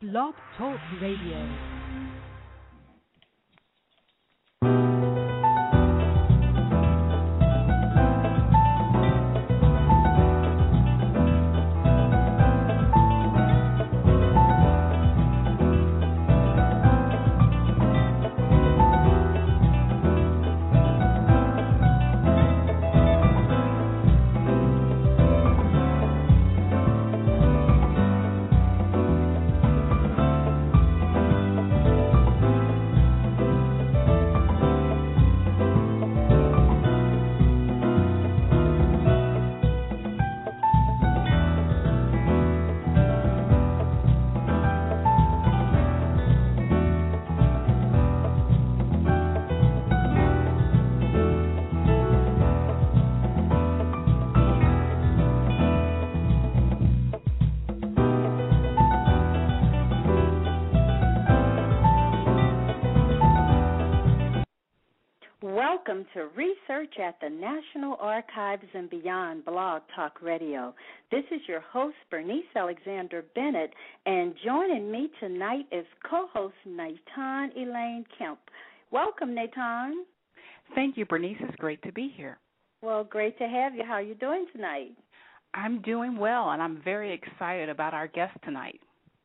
Blog Talk Radio. Welcome to Research at the National Archives and Beyond Blog Talk Radio. This is your host, Bernice Alexander Bennett, and joining me tonight is co host Natonne Elaine Kemp. Welcome, Natonne. Thank you, Bernice. It's great to be here. Well, great to have you. How are you doing tonight? I'm doing well, and I'm very excited about our guest tonight.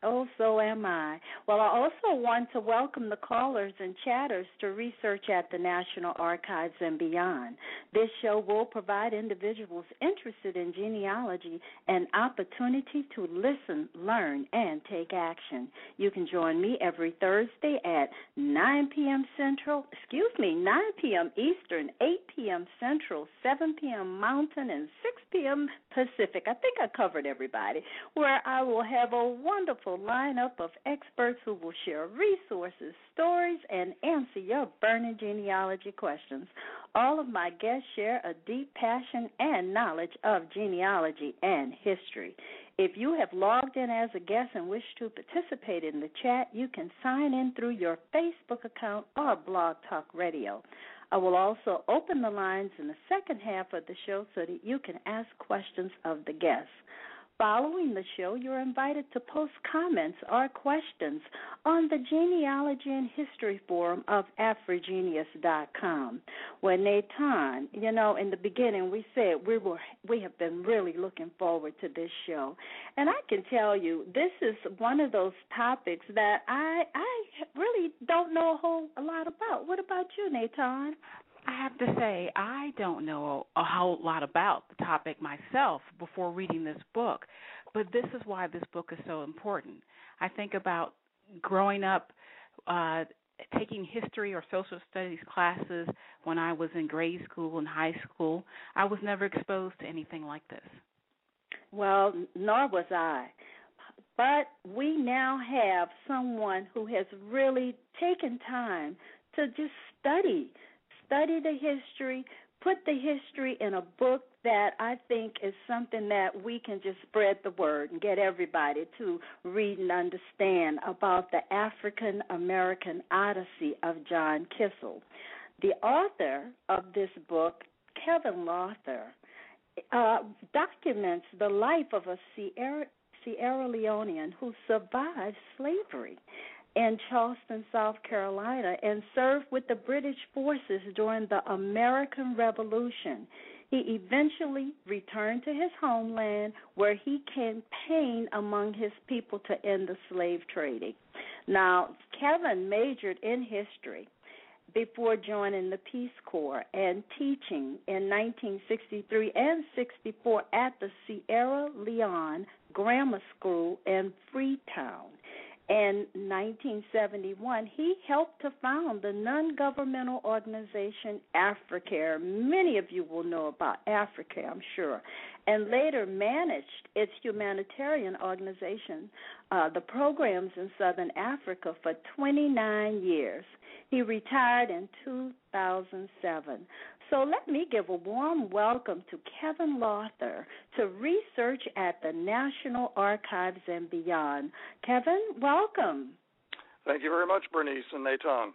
Oh, so am I. Well, I also want to welcome the callers and chatters to research at the National Archives and beyond. This show will provide individuals interested in genealogy an opportunity to listen, learn, and take action. You can join me every Thursday at 9 p.m. Central, excuse me, 9 p.m. Eastern, 8 p.m. Central, 7 p.m. Mountain, and 6 p.m. Pacific. I think I covered everybody, where I will have a wonderful lineup of experts who will share resources, stories, and answer your burning genealogy questions. All of my guests share a deep passion and knowledge of genealogy and history. If you have logged in as a guest and wish to participate in the chat, you can sign in through your Facebook account or Blog Talk Radio. I will also open the lines in the second half of the show so that you can ask questions of the guests. Following the show, you're invited to post comments or questions on the Genealogy and History Forum of AfriGeneas.com. When Natonne, you know, in the beginning we said we were we have been really looking forward to this show, and I can tell you this is one of those topics that I I really don't know a whole a lot about. What about you, Natonne? I have to say, I don't know a whole lot about the topic myself before reading this book, but this is why this book is so important. I think about growing up, uh, taking history or social studies classes when I was in grade school and high school. I was never exposed to anything like this. Well, nor was I. But we now have someone who has really taken time to just study study the history, put the history in a book that I think is something that we can just spread the word and get everybody to read and understand about the African American Odyssey of John Kizell. The author of this book, Kevin Lowther, uh, documents the life of a Sierra, Sierra Leonean who survived slavery in Charleston, South Carolina, and served with the British forces during the American Revolution. He eventually returned to his homeland where he campaigned among his people to end the slave trading. Now, Kevin majored in history before joining the Peace Corps and teaching in 1963 and 64 at the Sierra Leone Grammar School in Freetown In 1971, he helped to found the non governmental organization Africare. Many of you will know about Africare, I'm sure. And later managed its humanitarian organization, uh, the programs in Southern Africa, for 29 years. He retired in 2007. So let me give a warm welcome to Kevin Lowther to research at the National Archives and beyond. Kevin, welcome. Thank you very much, Bernice and Natonne.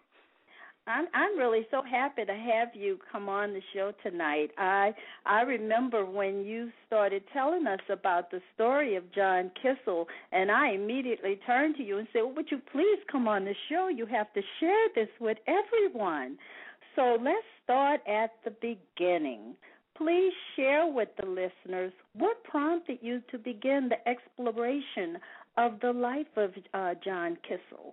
I'm I'm really so happy to have you come on the show tonight. I I remember when you started telling us about the story of John Kizell, and I immediately turned to you and said, well, "Would you please come on the show? You have to share this with everyone." So let's start at the beginning. Please share with the listeners what prompted you to begin the exploration of the life of uh, John Kizell.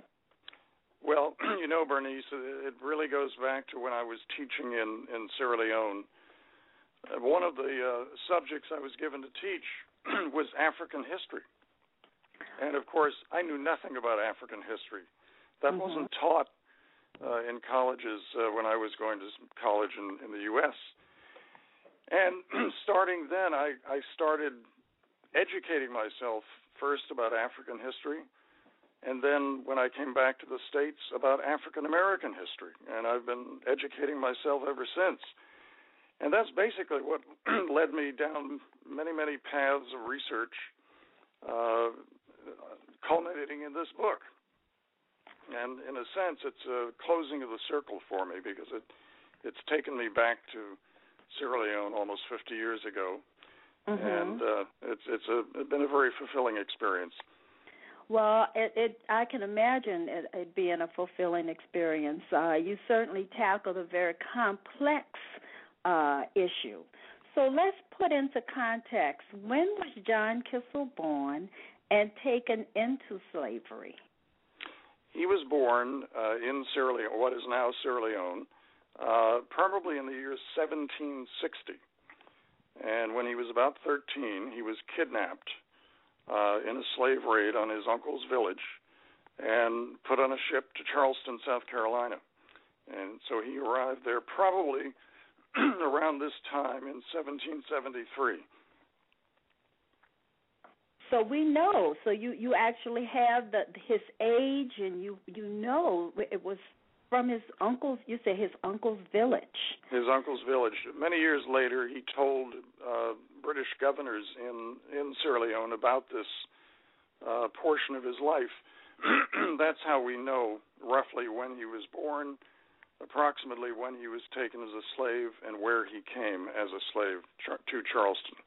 Well, you know, Bernice, it really goes back to when I was teaching in in Sierra Leone. Uh, one of the uh, subjects I was given to teach was African history, and of course, I knew nothing about African history. That mm-hmm. wasn't taught uh, in colleges uh, when I was going to college in, in the U.S. And starting then, I, I started educating myself first about African history, and then when I came back to the States, about African American history. And I've been educating myself ever since. And that's basically what led me down many, many paths of research, uh, culminating in this book and in a sense, it's a closing of the circle for me because it it's taken me back to Sierra Leone almost 50 years ago, mm-hmm. and uh, it's it's a it's been a very fulfilling experience. Well, it, it I can imagine it, it being a fulfilling experience. Uh, you certainly tackled a very complex uh, issue. So let's put into context when was John Kizell born and taken into slavery? He was born uh, in Sierra Leone, what is now Sierra Leone, uh, probably in the year 1760. And when he was about 13, he was kidnapped uh, in a slave raid on his uncle's village and put on a ship to Charleston, South Carolina. And so he arrived there probably around this time in 1773. So we know. So you you actually have the his age, and you you know it was from his uncle's. You say his uncle's village. His uncle's village. Many years later, he told uh, British governors in in Sierra Leone about this uh, portion of his life. That's how we know roughly when he was born, approximately when he was taken as a slave, and where he came as a slave to Charleston.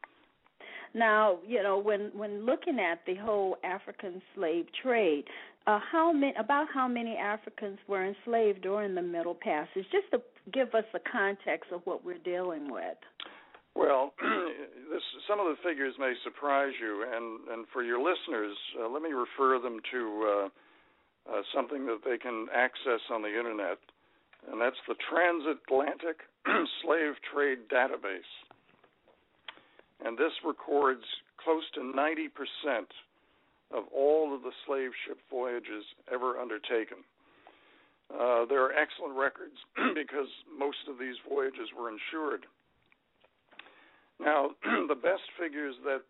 Now, you know, when when looking at the whole African slave trade, uh, how many about how many Africans were enslaved during the Middle Passage? Just to give us the context of what we're dealing with. Well, this, some of the figures may surprise you, and and for your listeners, uh, let me refer them to uh, uh, something that they can access on the internet, and that's the Transatlantic Slave Trade Database and this records close to 90% of all of the slave ship voyages ever undertaken. Uh, there are excellent records because most of these voyages were insured. Now, the best figures that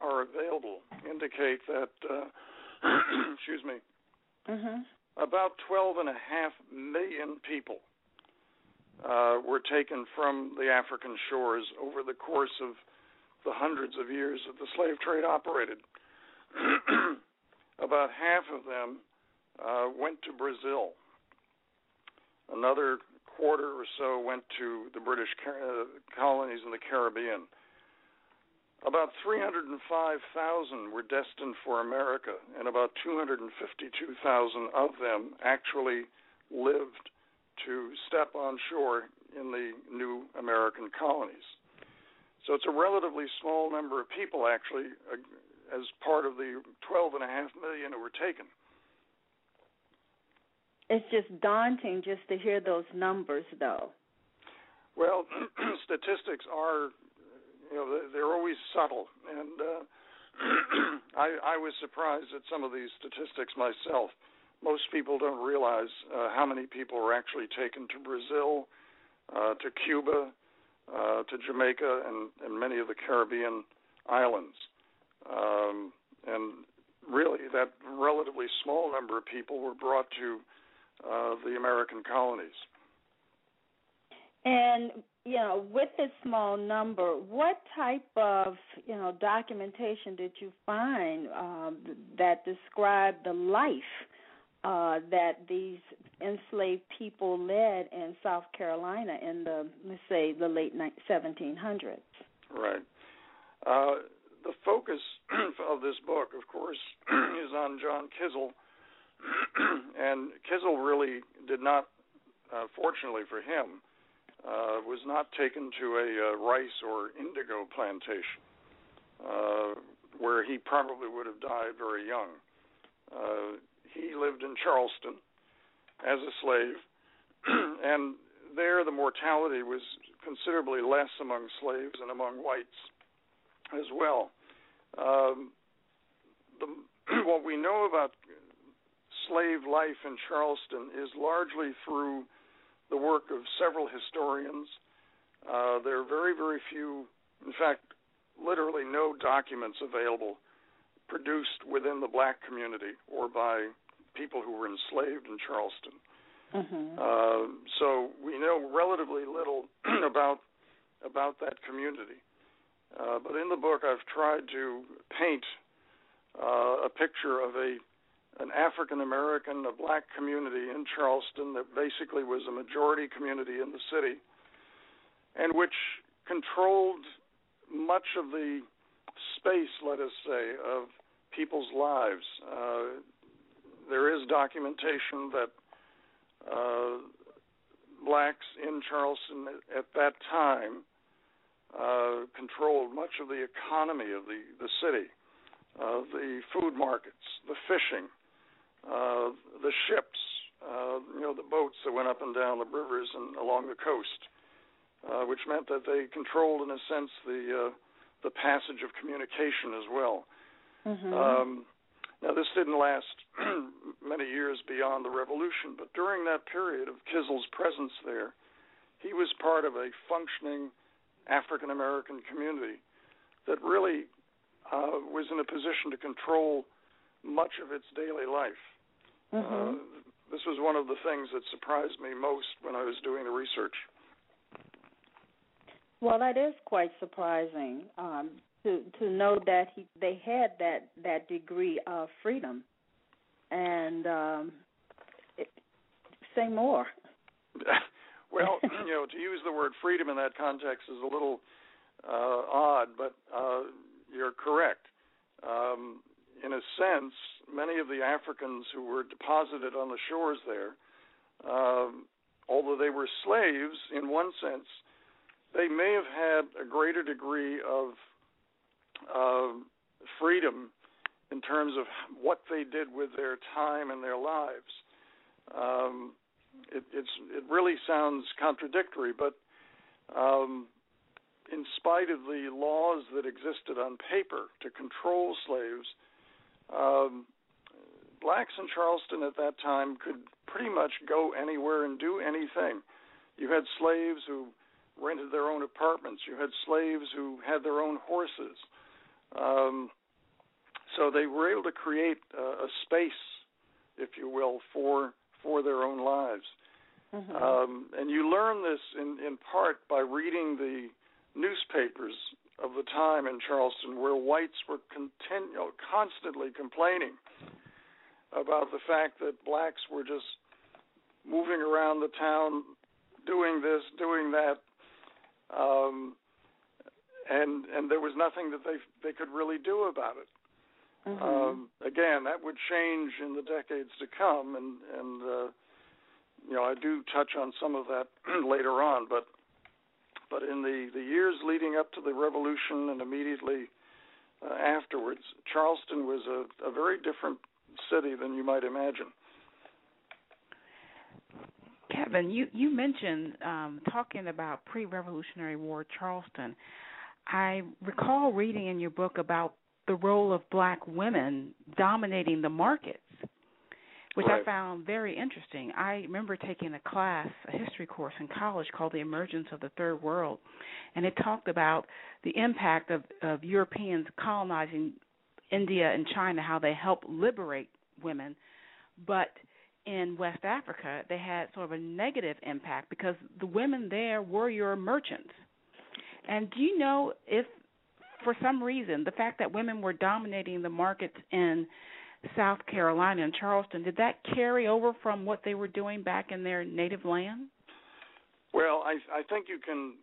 are available indicate that, uh, excuse me, mm-hmm. about 12.5 million people uh, were taken from the African shores over the course of the hundreds of years that the slave trade operated. About half of them uh, went to Brazil. Another quarter or so went to the British uh, colonies in the Caribbean. About 305,000 were destined for America, and about 252,000 of them actually lived to step on shore in the new American colonies. So it's a relatively small number of people, actually, uh, as part of the 12 and a half million who were taken. It's just daunting just to hear those numbers, though. Well, statistics are, you know, they're always subtle, and uh, I, I was surprised at some of these statistics myself. Most people don't realize uh, how many people were actually taken to Brazil, uh, to Cuba, uh, to Jamaica, and, and many of the Caribbean islands. Um, and really, that relatively small number of people were brought to uh, the American colonies. And you know, with this small number, what type of you know documentation did you find um, that described the life uh, that these enslaved people led in South Carolina in the let's say the late 1700s? Right. Uh, the focus of this book, of course, is on John Kizell, and Kizell really did not, uh, fortunately for him, uh, was not taken to a uh, rice or indigo plantation, where he probably would have died very young. He lived in Charleston as a slave, and there the mortality was considerably less among slaves and among whites as well. Um, the, what we know about slave life in Charleston is largely through the work of several historians. Uh, there are very, very few, in fact, literally no documents available produced within the black community or by people who were enslaved in Charleston. Mm-hmm. Uh, so we know relatively little about about that community. Uh, but in the book, I've tried to paint uh, a picture of a an African American, a black community in Charleston that basically was a majority community in the city, and which controlled much of the space, let us say, of people's lives. Uh, there is documentation that uh, blacks in Charleston at, that time uh, controlled much of the economy of the, the city, uh, the food markets, the fishing, uh, the ships, uh, you know, the boats that went up and down the rivers and along the coast, uh, which meant that they controlled, in a sense, the uh, the passage of communication as well. Mm-hmm. Um, now, this didn't last many years beyond the revolution, but during that period of Kizell's presence there, he was part of a functioning African American community that really uh, was in a position to control much of its daily life. Mm-hmm. Uh, this was one of the things that surprised me most when I was doing the research. Well, that is quite surprising um, to to know that he they had that that degree of freedom, and um, it, say more. well, you know, to use the word freedom in that context is a little uh, odd, but uh, you're correct. Um, in a sense, many of the Africans who were deposited on the shores there, um, although they were slaves in one sense, they may have had a greater degree of uh, freedom in terms of what they did with their time and their lives. Um, it, it really sounds contradictory, but um, in spite of the laws that existed on paper to control slaves, um, blacks in Charleston at that time could pretty much go anywhere and do anything. You had slaves who rented their own apartments. You had slaves who had their own horses. Um, so they were able to create uh, a space, if you will, for for their own lives. Mm-hmm. Um, and you learn this in, in part by reading the newspapers of the time in Charleston, where whites were continu- constantly complaining about the fact that blacks were just moving around the town, doing this, doing that, um, and and there was nothing that they they could really do about it. Mm-hmm. Um, again, that would change in the decades to come, and and uh, you know I do touch on some of that later on, but but in the, the years leading up to the revolution and immediately uh, afterwards, Charleston was a, a very different city than you might imagine. Kevin, you you mentioned um, talking about pre-Revolutionary War Charleston. I recall reading in your book about the role of black women dominating the markets, which right. I found very interesting. I remember taking a class, a history course in college called The Emergence of the Third World, and it talked about the impact of, of Europeans colonizing India and China, how they helped liberate women, but in West Africa, they had sort of a negative impact because the women there were your merchants. And do you know if for some reason, the fact that women were dominating the markets in South Carolina and Charleston, did that carry over from what they were doing back in their native land? Well, I, I think you can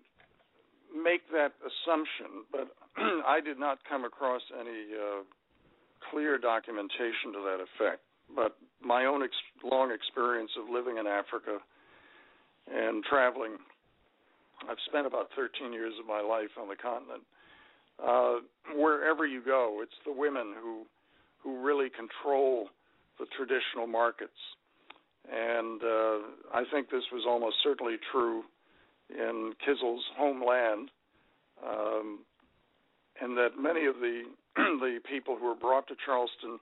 make that assumption, but I did not come across any uh, clear documentation to that effect. But my own ex- long experience of living in Africa and traveling, I've spent about 13 years of my life on the continent uh, wherever you go, it's the women who who really control the traditional markets. And uh, I think this was almost certainly true in Kizell's homeland, um, and that many of the the people who were brought to Charleston,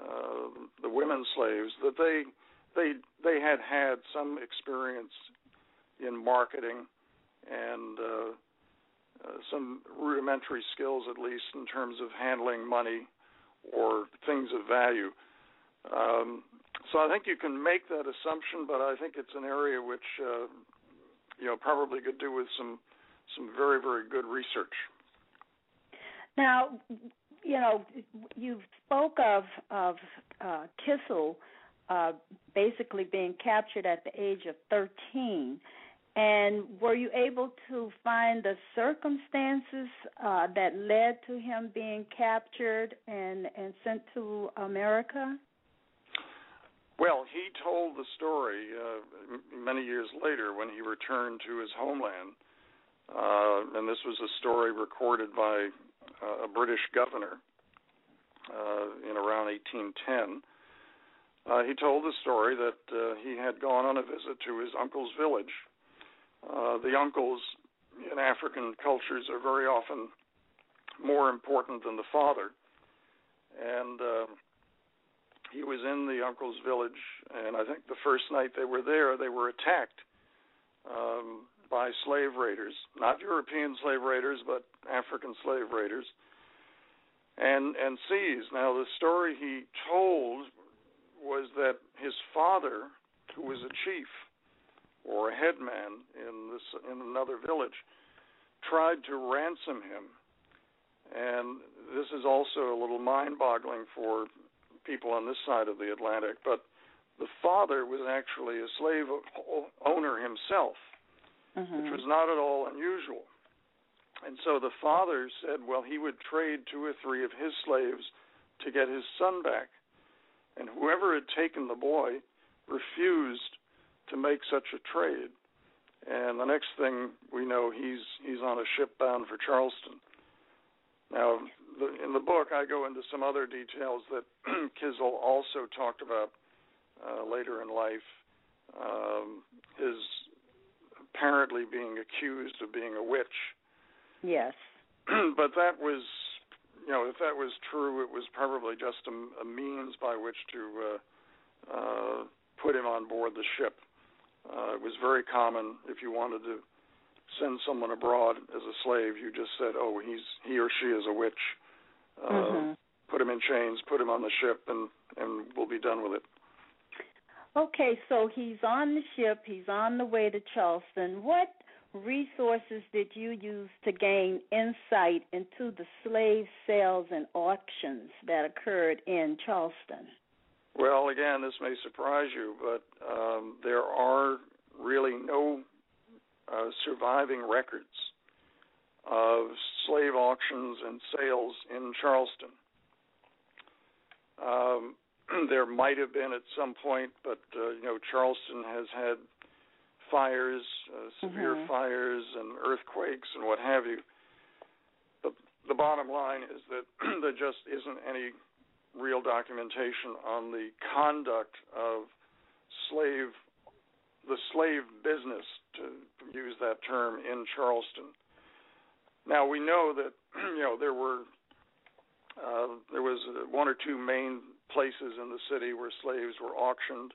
uh, the women slaves, that they they they had had some experience in marketing and uh, uh, some rudimentary skills, at least in terms of handling money or things of value. Um, so I think you can make that assumption, but I think it's an area which uh, you know probably could do with some some very very good research. Now, you know, you spoke of of uh, Kizell uh, basically being captured at the age of 13. And were you able to find the circumstances uh, that led to him being captured and, and sent to America? Well, he told the story uh, many years later when he returned to his homeland. Uh, and this was a story recorded by uh, a British governor uh, in around 1810. Uh, he told the story that he had gone on a visit to his uncle's village uh, the uncles in African cultures are very often more important than the father. And uh, he was in the uncle's village, and I think the first night they were there, they were attacked um, by slave raiders, not European slave raiders, but African slave raiders, and and seized. Now the story he told was that his father, who was a chief, or a headman in this in another village tried to ransom him. And this is also a little mind-boggling for people on this side of the Atlantic but the father was actually a slave owner himself mm-hmm. which was not at all unusual. And so the father said well he would trade two or three of his slaves to get his son back. And whoever had taken the boy refused to make such a trade. And the next thing we know, he's he's on a ship bound for Charleston. Now, the, in the book, I go into some other details that Kizell also talked about uh, later in life. Um, his apparently being accused of being a witch. Yes. but that was, you know, if that was true, it was probably just a, a means by which to uh, uh, put him on board the ship. Uh, it was very common if you wanted to send someone abroad as a slave, you just said, "Oh, he's he or she is a witch." Uh, mm-hmm. Put him in chains, put him on the ship, and and we'll be done with it. Okay, so he's on the ship. He's on the way to Charleston. What resources did you use to gain insight into the slave sales and auctions that occurred in Charleston? Well, again, this may surprise you, but um, there are really no uh, surviving records of slave auctions and sales in Charleston. Um, there might have been at some point, but uh, you know, Charleston has had fires, uh, severe mm-hmm. fires, and earthquakes, and what have you. The the bottom line is that there just isn't any real documentation on the conduct of slave the slave business to use that term in Charleston. Now we know that you know there were Uh, there was uh, one or two main places in the city where slaves were auctioned.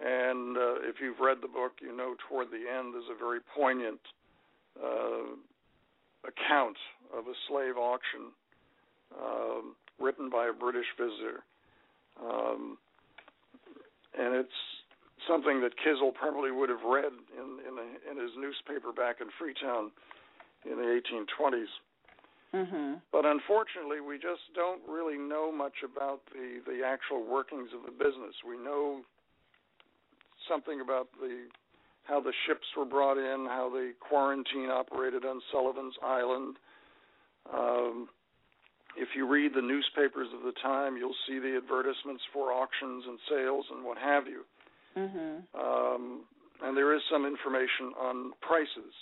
And uh, if you've read the book, you know toward the end there's a very poignant uh, account of a slave auction um, written by a British visitor. Um, and it's something that Kizell probably would have read in in, a, in his newspaper back in Freetown in the 1820s. Mm-hmm. But unfortunately, we just don't really know much about the the actual workings of the business. We know something about the how the ships were brought in, how the quarantine operated on Sullivan's Island. Um, if you read the newspapers of the time, you'll see the advertisements for auctions and sales and what have you. Mm-hmm. Um, and there is some information on prices.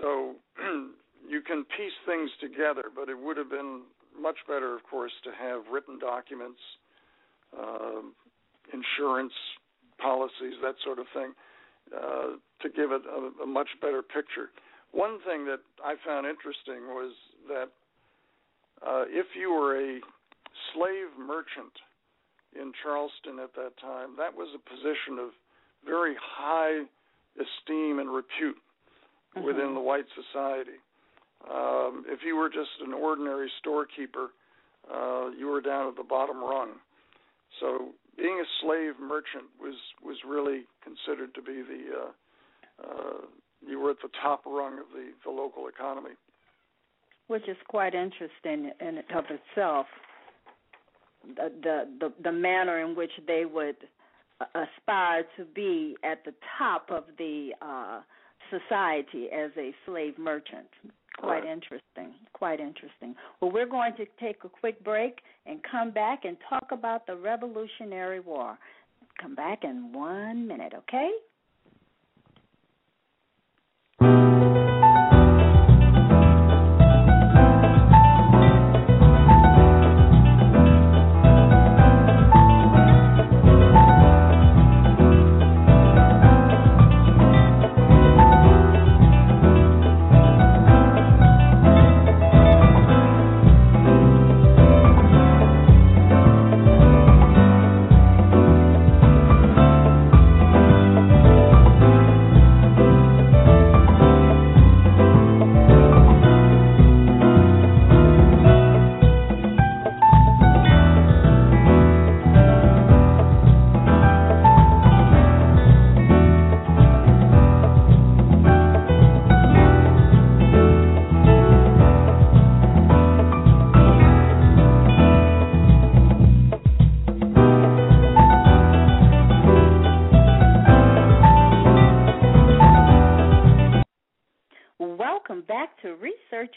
So you can piece things together, but it would have been much better, of course, to have written documents, uh, insurance policies, that sort of thing, uh, to give it a, a much better picture. One thing that I found interesting was that if you were a slave merchant in Charleston at that time, that was a position of very high esteem and repute mm-hmm. within the white society. Um, if you were just an ordinary storekeeper, uh, you were down at the bottom rung. So being a slave merchant was was really considered to be the uh, uh, you were at the top rung of the, the local economy. Which is quite interesting in of itself. The, the the the manner in which they would aspire to be at the top of the uh, society as a slave merchant. Quite right. interesting. Quite interesting. Well, we're going to take a quick break and come back and talk about the Revolutionary War. Come back in one minute, okay?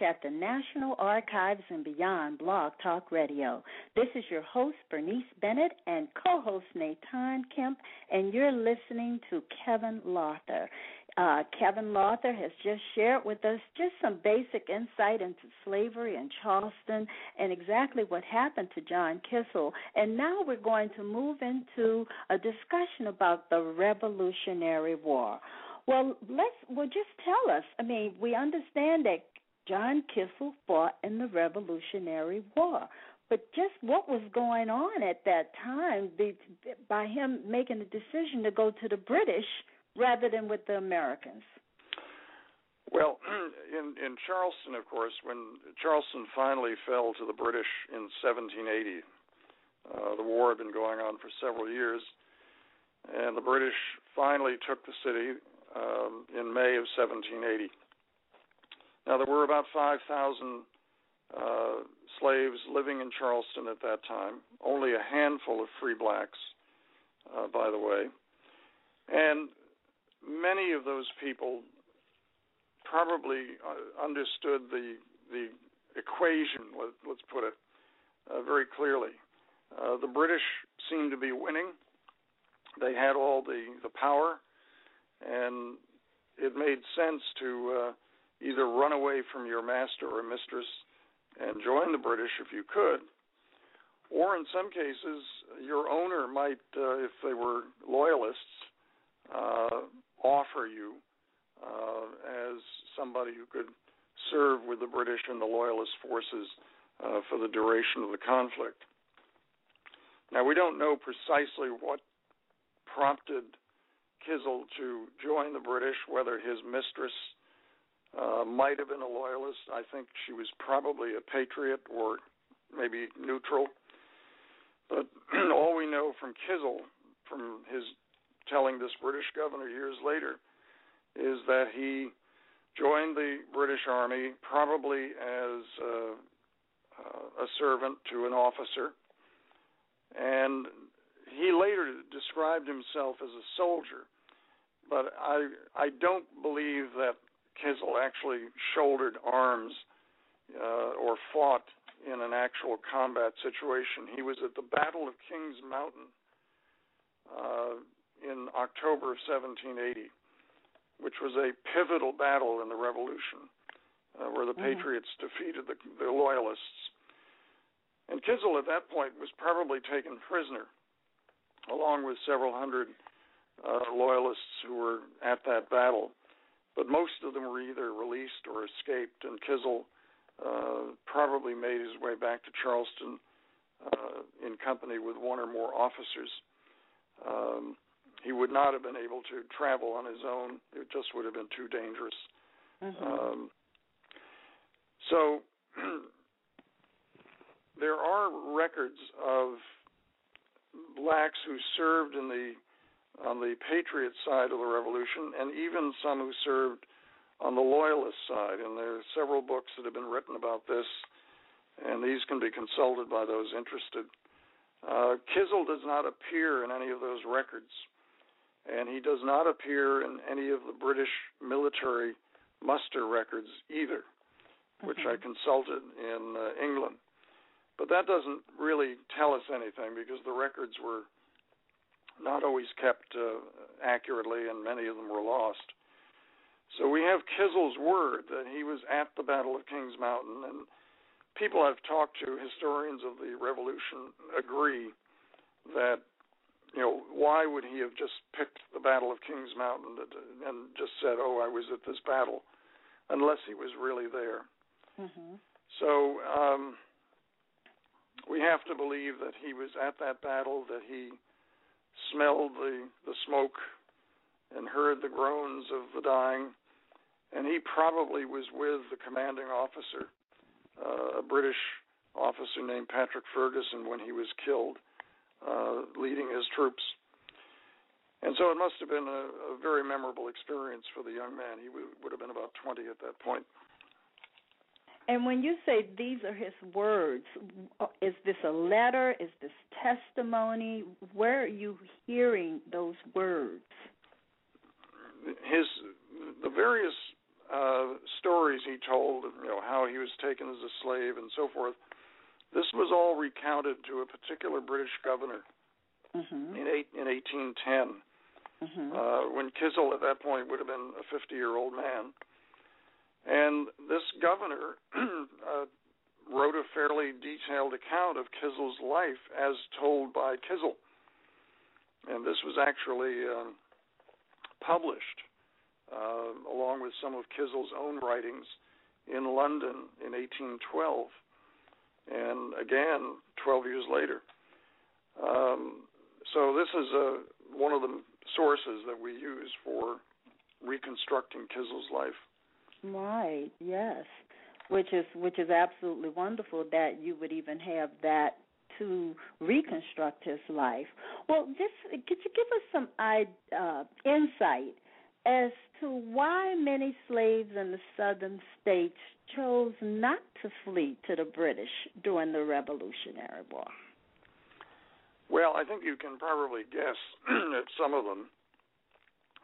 At the National Archives and Beyond Blog Talk Radio. This is your host, Bernice Bennett, and co host, Natonne Kemp, and you're listening to Kevin Lowther. Uh, Kevin Lowther has just shared with us just some basic insight into slavery in Charleston and exactly what happened to John Kizell. And now we're going to move into a discussion about the Revolutionary War. Well, let's well just tell us. I mean, we understand that John Kizell fought in the Revolutionary War. But just what was going on at that time by him making the decision to go to the British rather than with the Americans? Well, in in Charleston, of course, when Charleston finally fell to the British in 1780, uh, the war had been going on for several years, and the British finally took the city um, in May of 1780. Now, there were about 5,000 uh, slaves living in Charleston at that time, only a handful of free blacks, uh, by the way. And many of those people probably uh, understood the the equation. Let, us put it uh, very clearly. Uh, the British seemed to be winning. They had all the the power, and it made sense to uh, either run away from your master or mistress and join the British if you could, or in some cases, your owner might, uh, if they were loyalists, uh, offer you uh, as somebody who could serve with the British and the loyalist forces uh, for the duration of the conflict. Now, we don't know precisely what prompted Kizell to join the British, whether his mistress uh, might have been a loyalist. I think she was probably a patriot or maybe neutral. But all we know from Kizell, from his telling this British governor years later, is that he joined the British Army probably as uh, uh, a servant to an officer, and he later described himself as a soldier. But I I don't believe that Kizell actually shouldered arms uh, or fought in an actual combat situation. He was at the Battle of Kings Mountain uh, in October of 1780 which was a pivotal battle in the Revolution, uh, where the mm-hmm. Patriots defeated the, the Loyalists. And Kizell at that point was probably taken prisoner, along with several hundred uh, Loyalists who were at that battle. But most of them were either released or escaped, and Kizell uh, probably made his way back to Charleston uh, in company with one or more officers. Um, he would not have been able to travel on his own. It just would have been too dangerous. Mm-hmm. Um, so there are records of blacks who served in the on the patriot side of the revolution, and even some who served on the loyalist side. And there are several books that have been written about this, and these can be consulted by those interested. Uh, Kizell does not appear in any of those records and he does not appear in any of the British military muster records either, which I consulted in uh, England. But that doesn't really tell us anything because the records were not always kept uh, accurately, and many of them were lost. So we have Kizell's word that he was at the Battle of Kings Mountain, and people I've talked to, historians of the Revolution, agree that you know, why would he have just picked the Battle of Kings Mountain and just said, "Oh, I was at this battle," unless he was really there? Mm-hmm. So um, we have to believe that he was at that battle, that he smelled the the smoke and heard the groans of the dying, and he probably was with the commanding officer, uh, a British officer named Patrick Ferguson, when he was killed uh, leading his troops. And so it must have been a, a very memorable experience for the young man. He w- would have been about 20 at that point. And when you say these are his words, is this a letter? Is this testimony? Where are you hearing those words? His the various uh, stories he told, you know, how he was taken as a slave and so forth. This was all recounted to a particular British governor mm-hmm. in eight, in 1810, mm-hmm. uh, when Kizell at that point would have been a 50 year old man. And this governor uh, wrote a fairly detailed account of Kizell's life as told by Kizell. And this was actually um, published uh, along with some of Kizell's own writings in London in 1812 and again 12 years later. Um, so this is a, one of the sources that we use for reconstructing Kizell's life. Right. Yes. Which is which is absolutely wonderful that you would even have that to reconstruct his life. Well, just could you give us some uh, insight as to why many slaves in the southern states chose not to flee to the British during the Revolutionary War? Well, I think you can probably guess at some of them.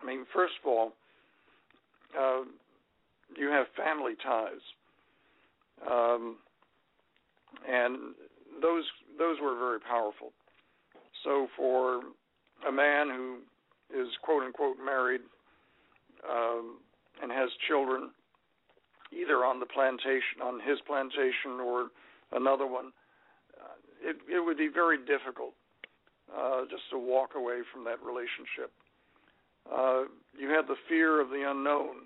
I mean, first of all, uh, you have family ties, um, and those those were very powerful. So for a man who is quote unquote married um, and has children, either on the plantation, on his plantation, or another one, uh, it it would be very difficult uh, just to walk away from that relationship. Uh, you had the fear of the unknown.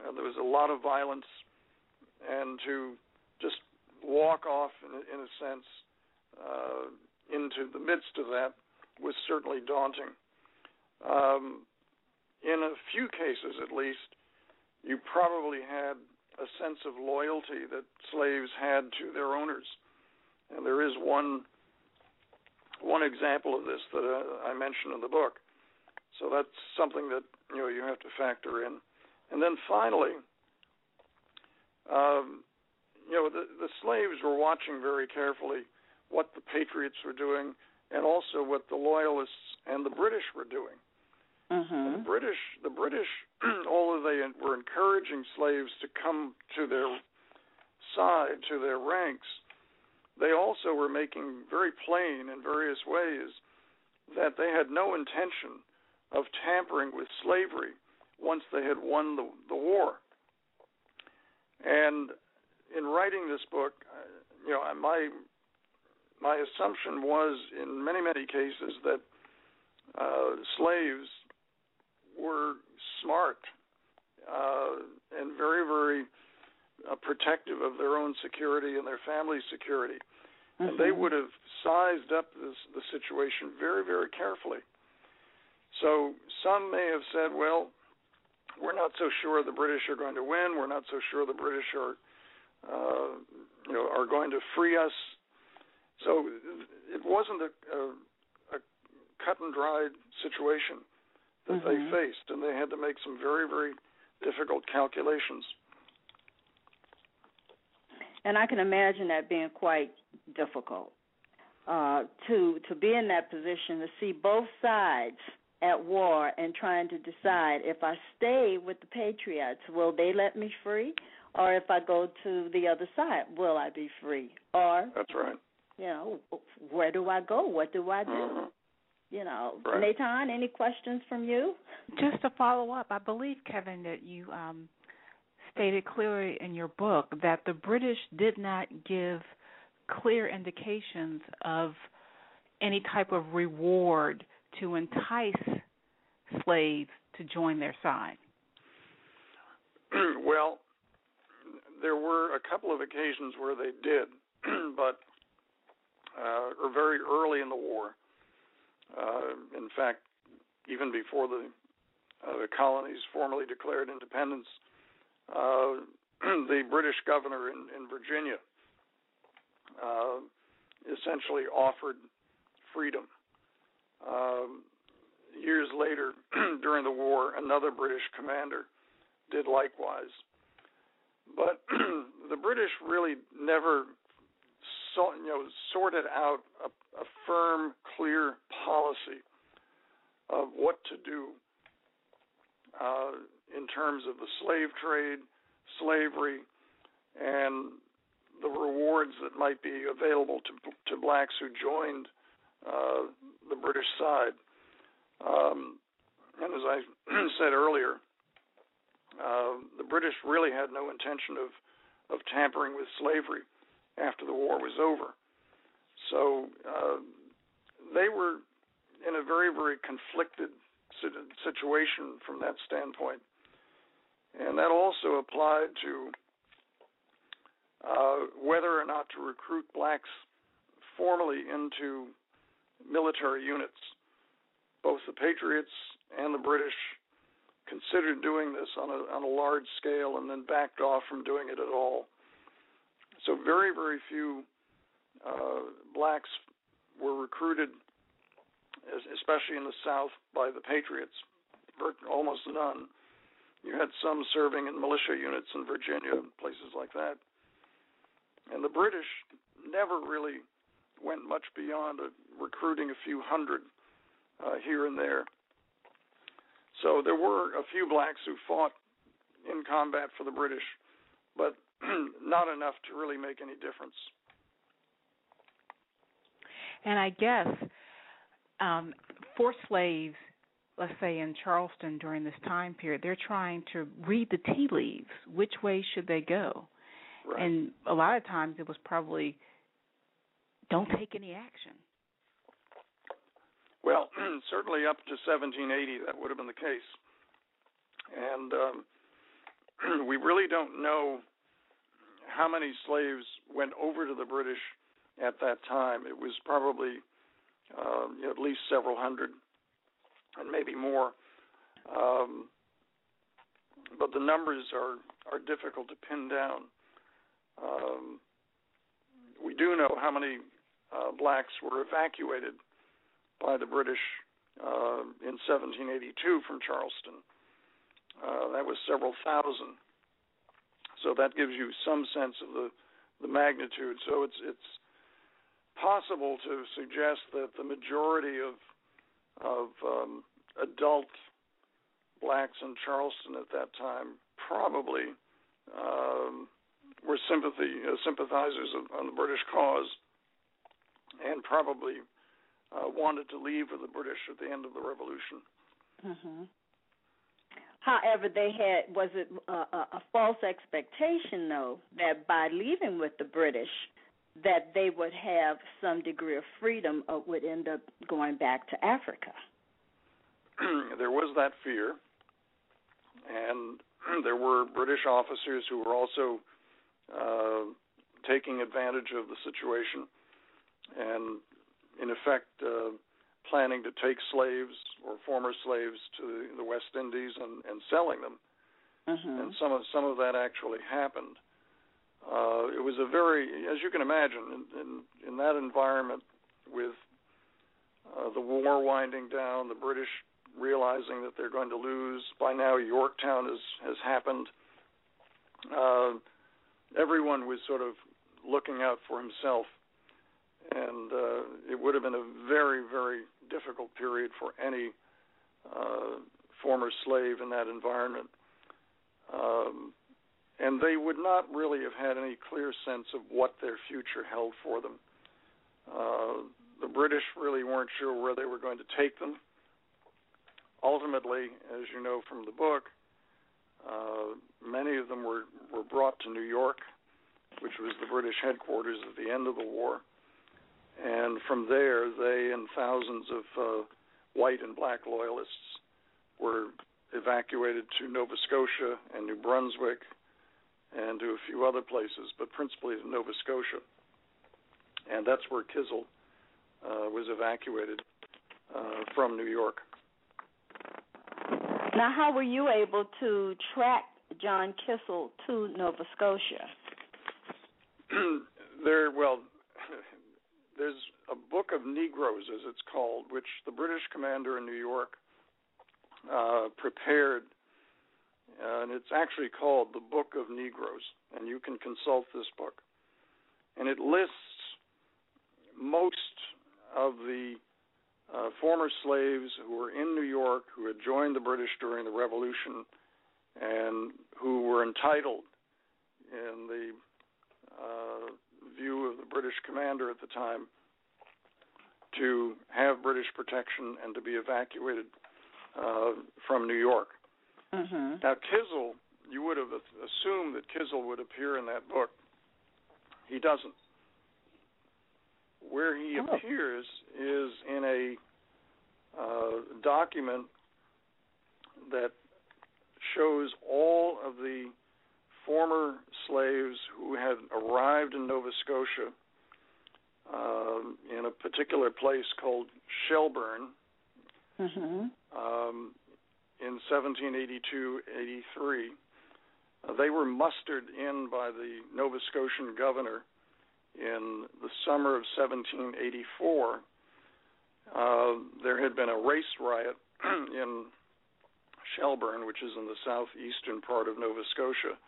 Uh, there was a lot of violence, and to just walk off, in, in a sense, uh, into the midst of that was certainly daunting. Um, in a few cases, at least, you probably had a sense of loyalty that slaves had to their owners, and there is one one example of this that uh, I mentioned in the book. So that's something that you know you have to factor in, and then finally, um, you know the the slaves were watching very carefully what the patriots were doing, and also what the loyalists and the British were doing. Mm-hmm. The British, the British, although they were encouraging slaves to come to their side, to their ranks, they also were making very plain in various ways that they had no intention of tampering with slavery once they had won the, the war. And in writing this book, uh, you know, my my assumption was in many many cases that uh, slaves were smart uh, and very, very uh, protective of their own security and their family's security. Mm-hmm. And they would have sized up this, the situation very, very carefully. So some may have said, well, we're not so sure the British are going to win. We're not so sure the British are, uh, you know, are going to free us. So it wasn't a, a, a cut and dried situation that mm-hmm. they faced, and they had to make some very, very difficult calculations. And I can imagine that being quite difficult uh, to to be in that position to see both sides at war and trying to decide if I stay with the Patriots, will they let me free, or if I go to the other side, will I be free? Or that's right. You know, where do I go? What do I do? Mm-hmm you know, right. Natonne, any questions from you? Just to follow up, I believe Kevin that you um, stated clearly in your book that the British did not give clear indications of any type of reward to entice slaves to join their side. well, there were a couple of occasions where they did, but uh, or very early in the war, uh, in fact, even before the uh, the colonies formally declared independence, uh, the British governor in, in Virginia uh, essentially offered freedom. Um, years later, during the war, another British commander did likewise. But the British really never you know, sorted out a, a firm, clear policy of what to do uh, in terms of the slave trade, slavery, and the rewards that might be available to to blacks who joined uh, the British side. Um, and as I said earlier, uh, the British really had no intention of of tampering with slavery after the war was over. So uh, they were in a very, very conflicted situation from that standpoint. And that also applied to uh, whether or not to recruit blacks formally into military units. Both the Patriots and the British considered doing this on a on a large scale and then backed off from doing it at all. So very, very few uh, blacks were recruited, especially in the South, by the Patriots. Almost none. You had some serving in militia units in Virginia and places like that. And the British never really went much beyond a, recruiting a few hundred uh, here and there. So there were a few blacks who fought in combat for the British, but not enough to really make any difference. And I guess um, for slaves, let's say in Charleston during this time period, they're trying to read the tea leaves. Which way should they go? Right. And a lot of times it was probably don't take any action. Well, certainly up to 1780, that would have been the case. And um, we really don't know how many slaves went over to the British at that time. It was probably um, at least several hundred, and maybe more. Um, but the numbers are are difficult to pin down. Um, we do know how many uh, blacks were evacuated by the British uh, in 1782 from Charleston. Uh, that was several thousand. So that gives you some sense of the the magnitude. So it's it's possible to suggest that the majority of of um, adult blacks in Charleston at that time probably um, were sympathy uh, sympathizers of, on the British cause, and probably uh, wanted to leave with the British at the end of the Revolution. Mm-hmm. However, they had was it a, a, a false expectation though that by leaving with the British, that they would have some degree of freedom or would end up going back to Africa. there was that fear, and there were British officers who were also uh, taking advantage of the situation and, in effect, uh, planning to take slaves or former slaves to the West Indies and, and selling them. Mm-hmm. And some of some of that actually happened. Uh, it was a very, as you can imagine, in, in, in that environment with uh, the war winding down, the British realizing that they're going to lose. By now, Yorktown has has happened. Uh, everyone was sort of looking out for himself, and uh, it would have been a very, very difficult period for any uh, former slave in that environment. Um, and they would not really have had any clear sense of what their future held for them. Uh, the British really weren't sure where they were going to take them. Ultimately, as you know from the book, uh, many of them were, were brought to New York, which was the British headquarters at the end of the war. And from there, they and thousands of uh, white and black loyalists were evacuated to Nova Scotia and New Brunswick and to a few other places, but principally to Nova Scotia. And that's where Kizell uh, was evacuated uh, from New York. Now, how were you able to track John Kizell to Nova Scotia? there, well, there's a book of Negroes, as it's called, which the British commander in New York uh, prepared and it's actually called The Book of Negroes, and you can consult this book. And it lists most of the uh, former slaves who were in New York, who had joined the British during the Revolution, and who were entitled, in the uh, view of the British commander at the time, to have British protection and to be evacuated uh, from New York. Mm-hmm. Now, Kizell, you would have assumed that Kizell would appear in that book. He doesn't. Where he oh. appears is in a uh, document that shows all of the former slaves who had arrived in Nova Scotia um, in a particular place called Shelburne. Mm-hmm. Um, in 1782-83. Uh, they were mustered in by the Nova Scotian governor in the summer of 1784. Uh, there had been a race riot in Shelburne, which is in the southeastern part of Nova Scotia,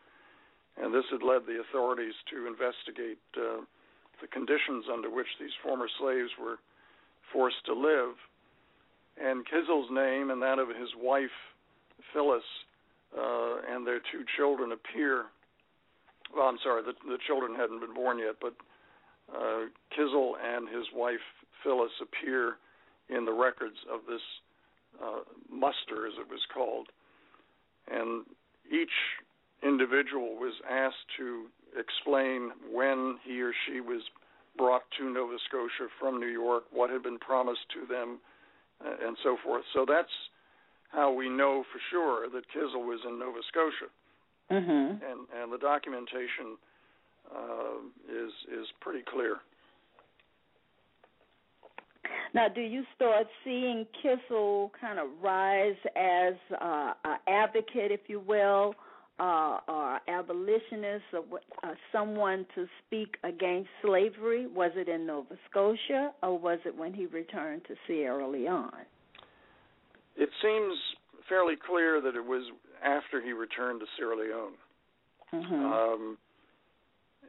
and this had led the authorities to investigate uh, the conditions under which these former slaves were forced to live and Kizell's name and that of his wife Phyllis uh, and their two children appear. Well, I'm sorry, the, the children hadn't been born yet, but uh, and his wife Phyllis appear in the records of this uh, muster, as it was called, and each individual was asked to explain when he or she was brought to Nova Scotia from New York, what had been promised to them, uh, and so forth. So that's how we know for sure that Kizell was in Nova Scotia. Mm-hmm. And and the documentation uh, is is pretty clear. Now, do you start seeing Kizell kind of rise as uh, an advocate, if you will, uh, or abolitionist, or uh, someone to speak against slavery? Was it in Nova Scotia, or was it when he returned to Sierra Leone? It seems fairly clear that it was after he returned to Sierra Leone. Mm-hmm. Um,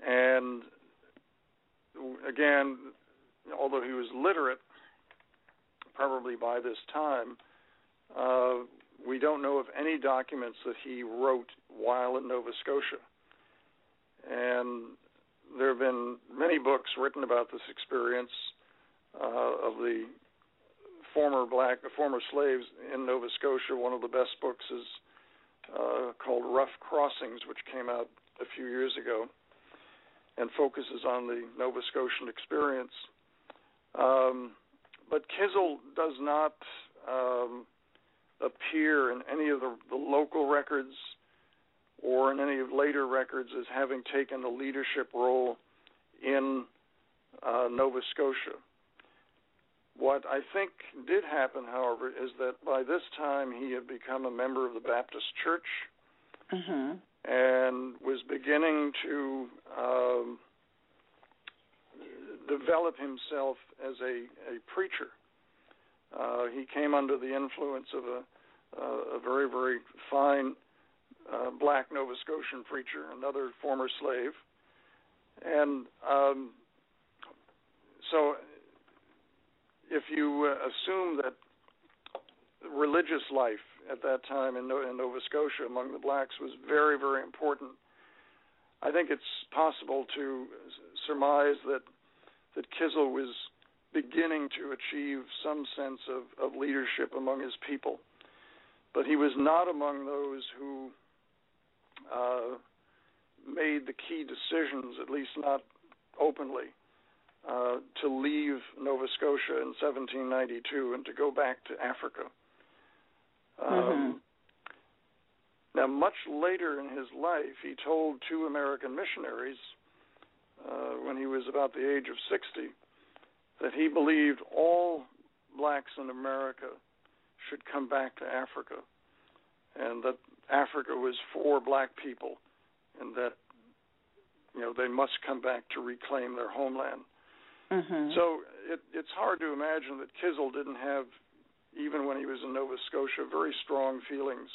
and again, although he was literate, probably by this time, uh, we don't know of any documents that he wrote while in Nova Scotia. And there have been many books written about this experience uh, of the former black, former slaves in Nova Scotia. One of the best books is uh, called Rough Crossings, which came out a few years ago and focuses on the Nova Scotian experience. Um, but Kizell does not um, appear in any of the, the local records or in any of later records as having taken a leadership role in uh, Nova Scotia. What I think did happen, however, is that by this time he had become a member of the Baptist Church mm-hmm. and was beginning to um, develop himself as a, a preacher. Uh, he came under the influence of a, uh, a very, very fine uh, black Nova Scotian preacher, another former slave. And um, so, if you uh, assume that religious life at that time in, in Nova Scotia among the blacks was very, very important, I think it's possible to surmise that that Kizell was beginning to achieve some sense of, of leadership among his people. But he was not among those who uh, made the key decisions, at least not openly, uh, to leave Nova Scotia in 1792 and to go back to Africa. Um, mm-hmm. Now, much later in his life, he told two American missionaries uh, when he was about the age of 60 that he believed all blacks in America should come back to Africa and that Africa was for black people and that you know they must come back to reclaim their homeland. Mm-hmm. So it, it's hard to imagine that Kizell didn't have, even when he was in Nova Scotia, very strong feelings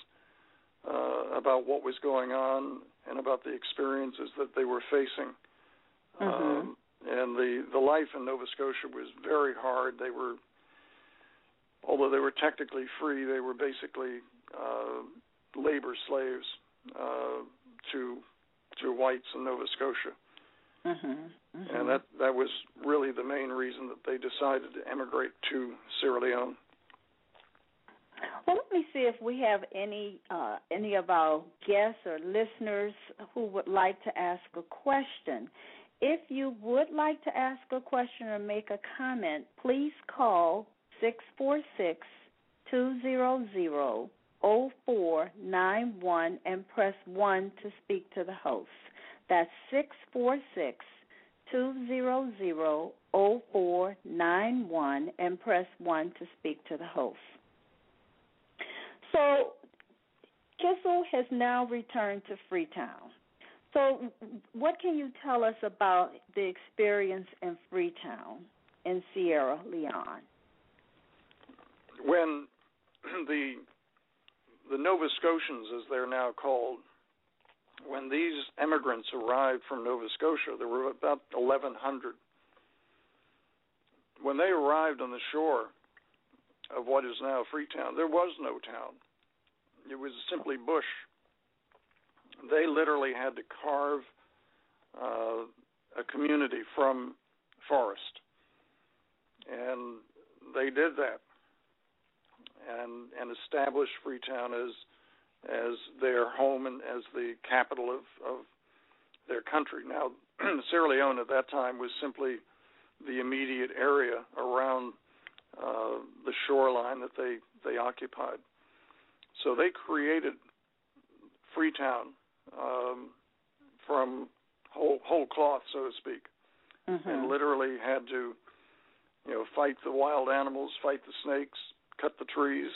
uh, about what was going on and about the experiences that they were facing. Mm-hmm. Um, and the the life in Nova Scotia was very hard. They were, although they were technically free, they were basically uh, labor slaves uh, to to whites in Nova Scotia. Mm-hmm. Mm-hmm. And that that was really the main reason that they decided to emigrate to Sierra Leone. Well, let me see if we have any uh, any of our guests or listeners who would like to ask a question. If you would like to ask a question or make a comment, please call six four six two zero zero zero four nine one and press 1 to speak to the host. That's six four six two zero zero zero four nine one and press 1 to speak to the host. So, Kizell has now returned to Freetown. So, what can you tell us about the experience in Freetown in Sierra Leone? When the the Nova Scotians, as they're now called, when these emigrants arrived from Nova Scotia, there were about 1,100. When they arrived on the shore of what is now Freetown, there was no town. It was simply bush. They literally had to carve uh, a community from forest, and they did that and and establish Freetown as as their home and as the capital of of their country. Now, Sierra Leone at that time was simply the immediate area around uh, the shoreline that they they occupied. So they created Freetown um, from whole whole cloth, so to speak, mm-hmm. and literally had to, you know, fight the wild animals, fight the snakes, cut the trees,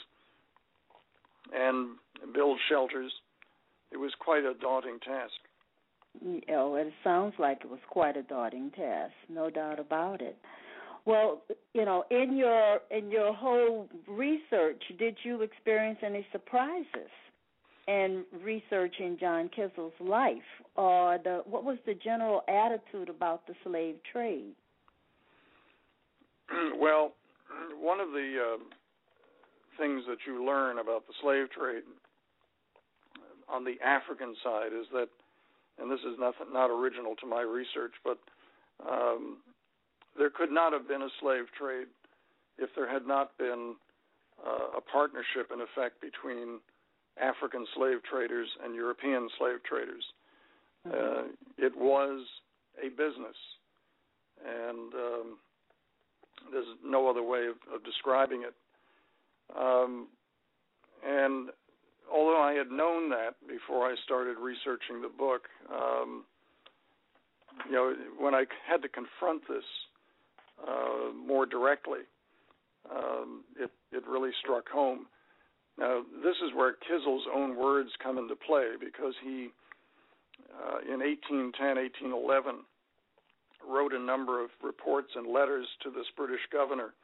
and build shelters. It was quite a daunting task. Oh, it sounds like it was quite a daunting task, no doubt about it. Well, you know, in your in your whole research, did you experience any surprises in researching John Kizell's life, or the what was the general attitude about the slave trade? well, one of the uh, things that you learn about the slave trade on the African side is that, and this is not not original to my research, but um, there could not have been a slave trade if there had not been uh, a partnership, in effect, between African slave traders and European slave traders. Mm-hmm. Uh, it was a business, and um, there's no other way of, of describing it. Um, and although I had known that before I started researching the book, um, you know, when I had to confront this uh, more directly, um, it it really struck home. Now, this is where Kizell's own words come into play because he, uh, in 1810, 1811, wrote a number of reports and letters to this British governor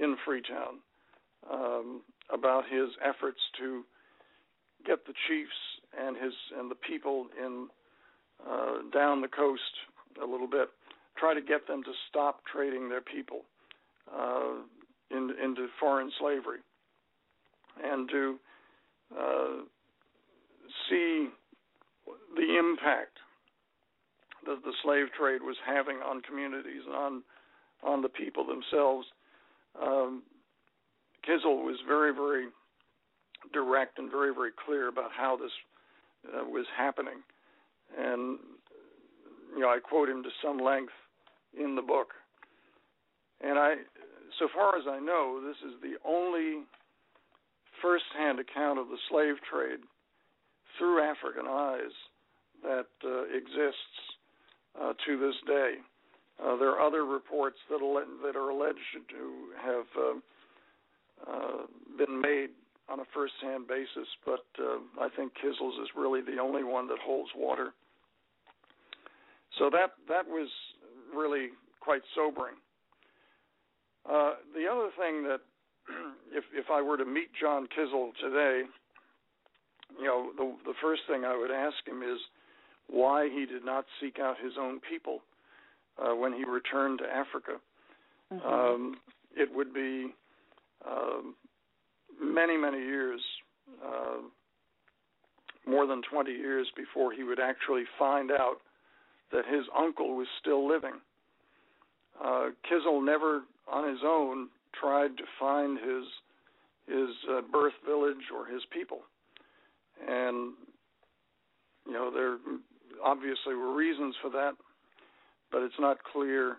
in Freetown um, about his efforts to get the chiefs and his and the people in uh, down the coast a little bit, try to get them to stop trading their people uh, in, into foreign slavery, and to uh, see the impact that the slave trade was having on communities and on on the people themselves. Um, Kizell was very, very direct and very, very clear about how this uh, was happening, and you know I quote him to some length in the book. And I, so far as I know, this is the only first-hand account of the slave trade through African eyes that uh, exists uh, to this day. Uh, there are other reports that, that are alleged to have uh, uh, been made on a first-hand basis, but uh, I think Kizell's is really the only one that holds water. So that that was really quite sobering. Uh, the other thing that, if if I were to meet John Kizell today, you know, the the first thing I would ask him is why he did not seek out his own people uh, when he returned to Africa. Mm-hmm. Um, it would be um, many, many years, uh, more than 20 years before he would actually find out that his uncle was still living. Uh, never, on his own, tried to find his his uh, birth village or his people, and you know there obviously were reasons for that, but it's not clear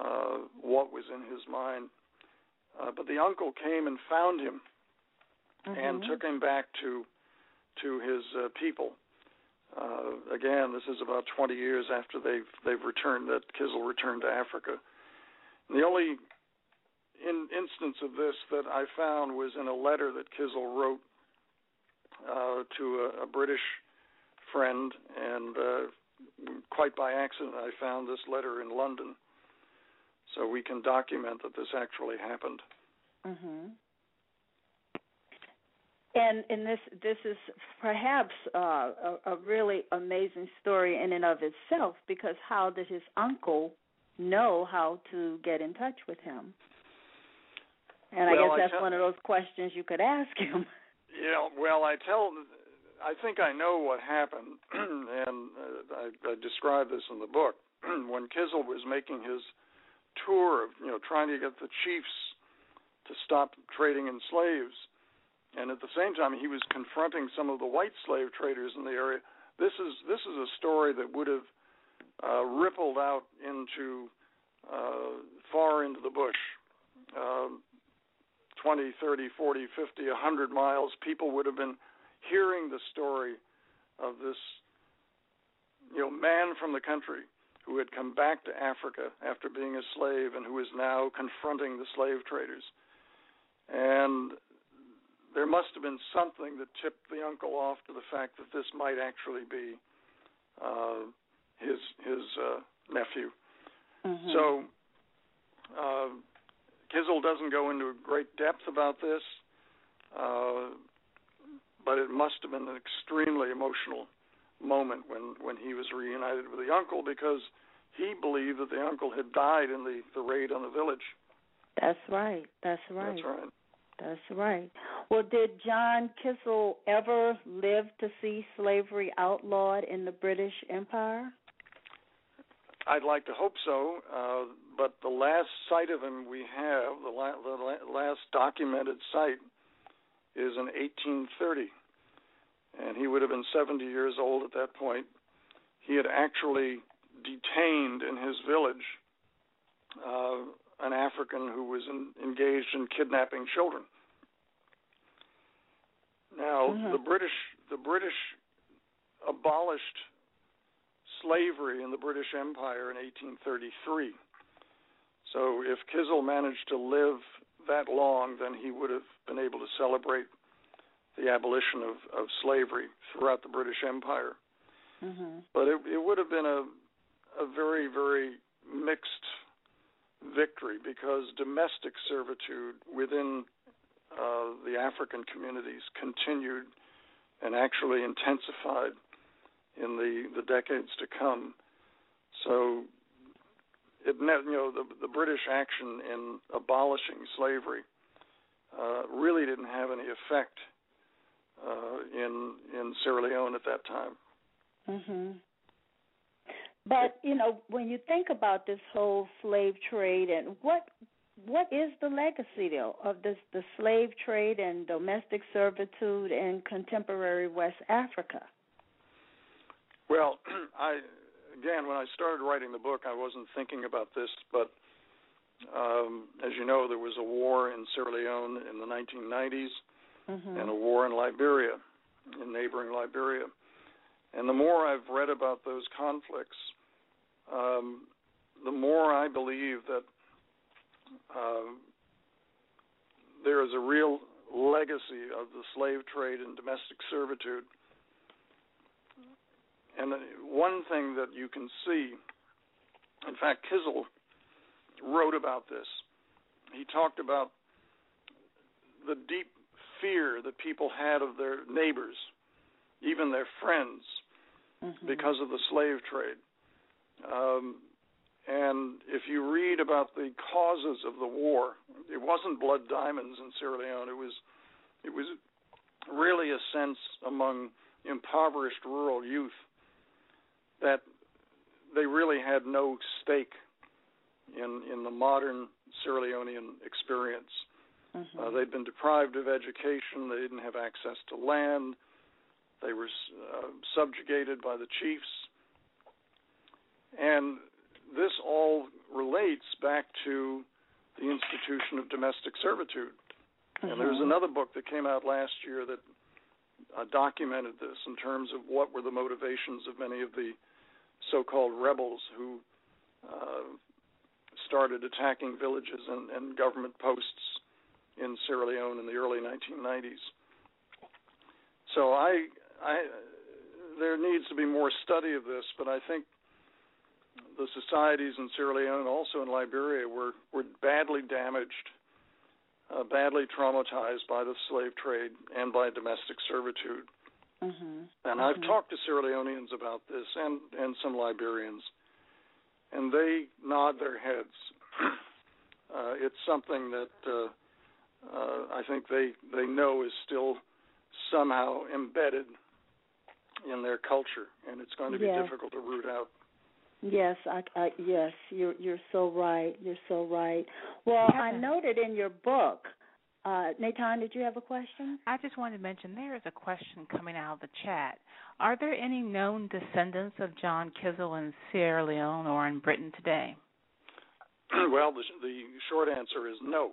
uh, what was in his mind. Uh, but the uncle came and found him mm-hmm. and took him back to to his uh, people. Uh, again, this is about 20 years after they've they've returned that Kizell returned to Africa. And the only in, instance of this that I found was in a letter that Kizell wrote uh, to a, a British friend, and uh, quite by accident, I found this letter in London, so we can document that this actually happened. Mm-hmm. And and this this is perhaps uh, a, a really amazing story in and of itself because how did his uncle know how to get in touch with him? And I guess that's I one of those questions you could ask him. Yeah, well, I tell, I think I know what happened, and uh, I, I describe this in the book. when Kizell was making his tour of, you know, trying to get the chiefs to stop trading in slaves, and at the same time he was confronting some of the white slave traders in the area. This is this is a story that would have uh, rippled out into uh, far into the bush. Uh, 20, 30, 40, 50, 100 miles, people would have been hearing the story of this you know man from the country who had come back to Africa after being a slave and who is now confronting the slave traders. And there must have been something that tipped the uncle off to the fact that this might actually be uh, his his uh, nephew. Mm-hmm. So uh, Kizell doesn't go into great depth about this, uh, but it must have been an extremely emotional moment when when he was reunited with the uncle because he believed that the uncle had died in the the raid on the village. That's right. That's right. That's right. That's right. Well, did John Kizell ever live to see slavery outlawed in the British Empire? I'd like to hope so, uh, but the last sight of him we have, the, la- the la- last documented sight, is in 1830, and he would have been 70 years old at that point. He had actually detained in his village uh, an African who was in, engaged in kidnapping children. Now, Mhm. the British the British abolished slavery in the British Empire in 1833. So, if Kizell managed to live that long, then he would have been able to celebrate the abolition of, of slavery throughout the British Empire. Mm-hmm. But it, it would have been a a very very mixed victory because domestic servitude within uh, the African communities continued and actually intensified in the, the decades to come. So, it you know the the British action in abolishing slavery uh, really didn't have any effect uh, in in Sierra Leone at that time. Mhm. But you know, when you think about this whole slave trade and what what is the legacy though of this the slave trade and domestic servitude in contemporary West Africa? Well, I again when I started writing the book, I wasn't thinking about this, but um, as you know, there was a war in Sierra Leone in the 1990s Mm-hmm. and a war in Liberia, in neighboring Liberia. And the more I've read about those conflicts, um, the more I believe that um, there is a real legacy of the slave trade and domestic servitude. And uh, one thing that you can see, in fact, Kizell wrote about this. He talked about the deep fear that people had of their neighbors, even their friends, Mm-hmm. because of the slave trade. Um, and if you read about the causes of the war, it wasn't blood diamonds in Sierra Leone. It was, it was really a sense among impoverished rural youth that they really had no stake in in the modern Sierra Leonean experience. Mm-hmm. Uh, they'd been deprived of education. They didn't have access to land. They were uh, subjugated by the chiefs. And this all relates back to the institution of domestic servitude. And there's Mhm. another book that came out last year that uh, documented this in terms of what were the motivations of many of the so-called rebels who uh, started attacking villages and, and government posts in Sierra Leone in the early 1990s. So I, I, there needs to be more study of this, but I think the societies in Sierra Leone, also in Liberia, were were badly damaged, uh, badly traumatized by the slave trade and by domestic servitude. Mm-hmm. And I've talked to Sierra Leoneans about this and and some Liberians, and they nod their heads. uh, it's something that uh, uh, I think they they know is still somehow embedded in their culture, and it's going to be Yeah. difficult to root out. Yes, I, I yes, you're you're so right. You're so right. Well, I Kevin. noted in your book, uh, Natonne, did you have a question? I just wanted to mention there is a question coming out of the chat. Are there any known descendants of John Kizell in Sierra Leone or in Britain today? well, the, the short answer is no.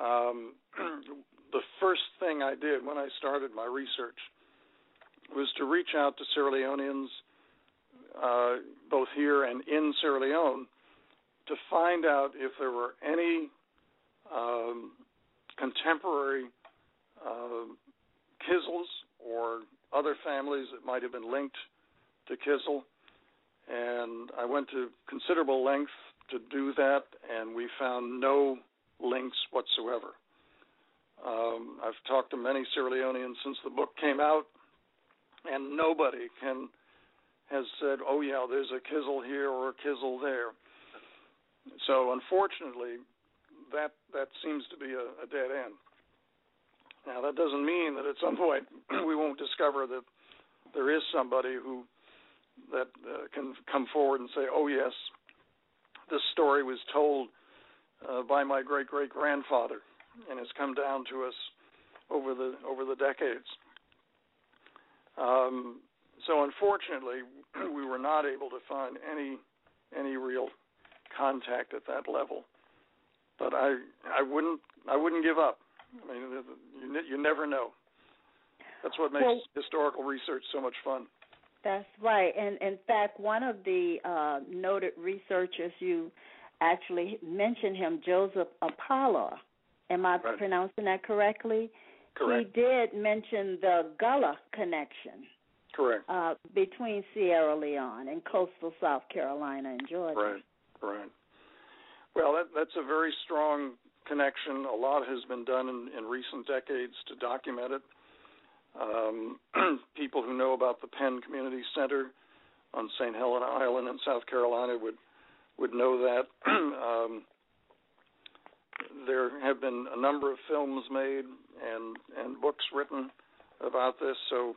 Um, the first thing I did when I started my research was to reach out to Sierra Leoneans uh, both here and in Sierra Leone, to find out if there were any um, contemporary uh, or other families that might have been linked to Kizell. And I went to considerable length to do that, and we found no links whatsoever. Um, I've talked to many Sierra Leoneans since the book came out, and nobody can has said, "Oh yeah, there's a Kizell here or a Kizell there." So unfortunately, that that seems to be a, a dead end. Now that doesn't mean that at some point we won't discover that there is somebody who that uh, can come forward and say, "Oh yes, this story was told uh, by my great great grandfather and has come down to us over the over the decades." Um, so unfortunately, we were not able to find any any real contact at that level. But I I wouldn't I wouldn't give up. I mean, you you never know. That's what makes well, historical research so much fun. That's right. And in fact, one of the uh, noted researchers you actually mentioned him, Joseph Opala. Am I right. pronouncing that correctly? Correct. He did mention the Gullah connection. Correct. Uh, between Sierra Leone and coastal South Carolina and Georgia. Right. Right. Well, that, that's a very strong connection. A lot has been done in, in recent decades to document it. Um, people who know about the Penn Community Center on St. Helena Island in South Carolina would would know that. um, there have been a number of films made and and books written about this. So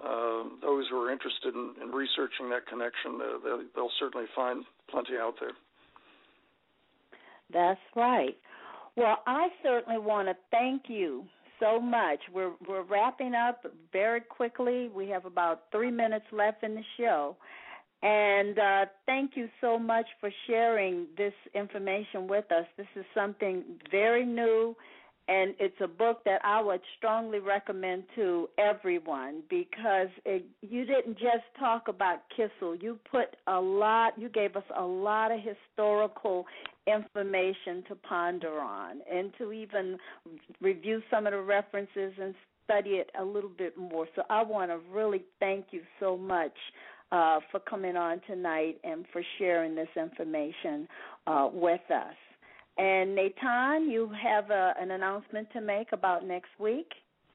uh, those who are interested in, in researching that connection, uh, they'll, they'll certainly find plenty out there. That's right. Well, I certainly want to thank you so much. We're we're wrapping up very quickly. We have about three minutes left in the show, and uh, thank you so much for sharing this information with us. This is something very new and it's a book that I would strongly recommend to everyone because it, you didn't just talk about Kizell. You put a lot, you gave us a lot of historical information to ponder on and to even review some of the references and study it a little bit more. So I want to really thank you so much uh, for coming on tonight and for sharing this information uh, with us. And Natonne, you have a, an announcement to make about next week.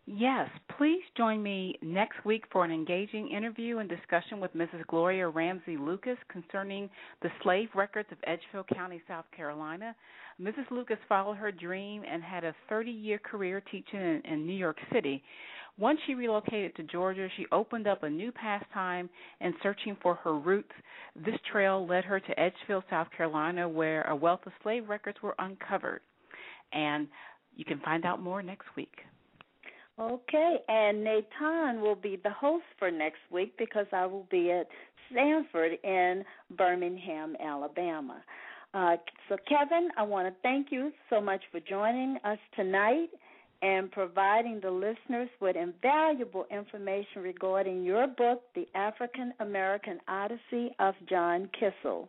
Yes, please join me next week for an engaging interview and discussion with Mrs. Gloria Ramsey Lucas concerning the slave records of Edgefield County, South Carolina. Mrs. Lucas followed her dream and had a 30 year career teaching in, in New York City. Once she relocated to Georgia, she opened up a new pastime in searching for her roots. This trail led her to Edgefield, South Carolina, where a wealth of slave records were uncovered. And you can find out more next week. Okay, and Natonne will be the host for next week because I will be at Samford in Birmingham, Alabama. Uh, so, Kevin, I want to thank you so much for joining us tonight and providing the listeners with invaluable information regarding your book, The African American Odyssey of John Kizell.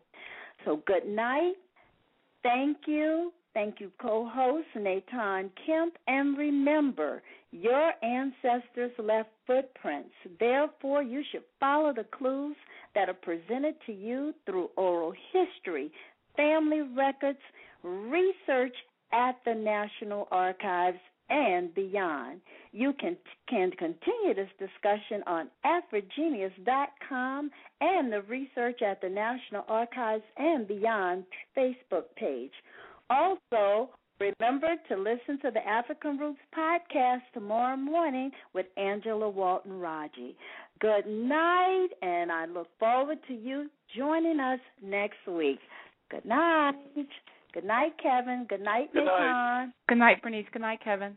So, good night. Thank you. Thank you, co host Natonne Kemp. And remember, your ancestors left footprints. Therefore, you should follow the clues that are presented to you through oral history, family records, research at the National Archives, and beyond. You can can continue this discussion on AfriGeneas.com and the Research at the National Archives and Beyond Facebook page. Also, remember to listen to the African Roots podcast tomorrow morning with Angela Walton Raji. Good night, and I look forward to you joining us next week. Good night. Good night, Kevin. Good night, Good night. Good night, Bernice. Good night, Kevin.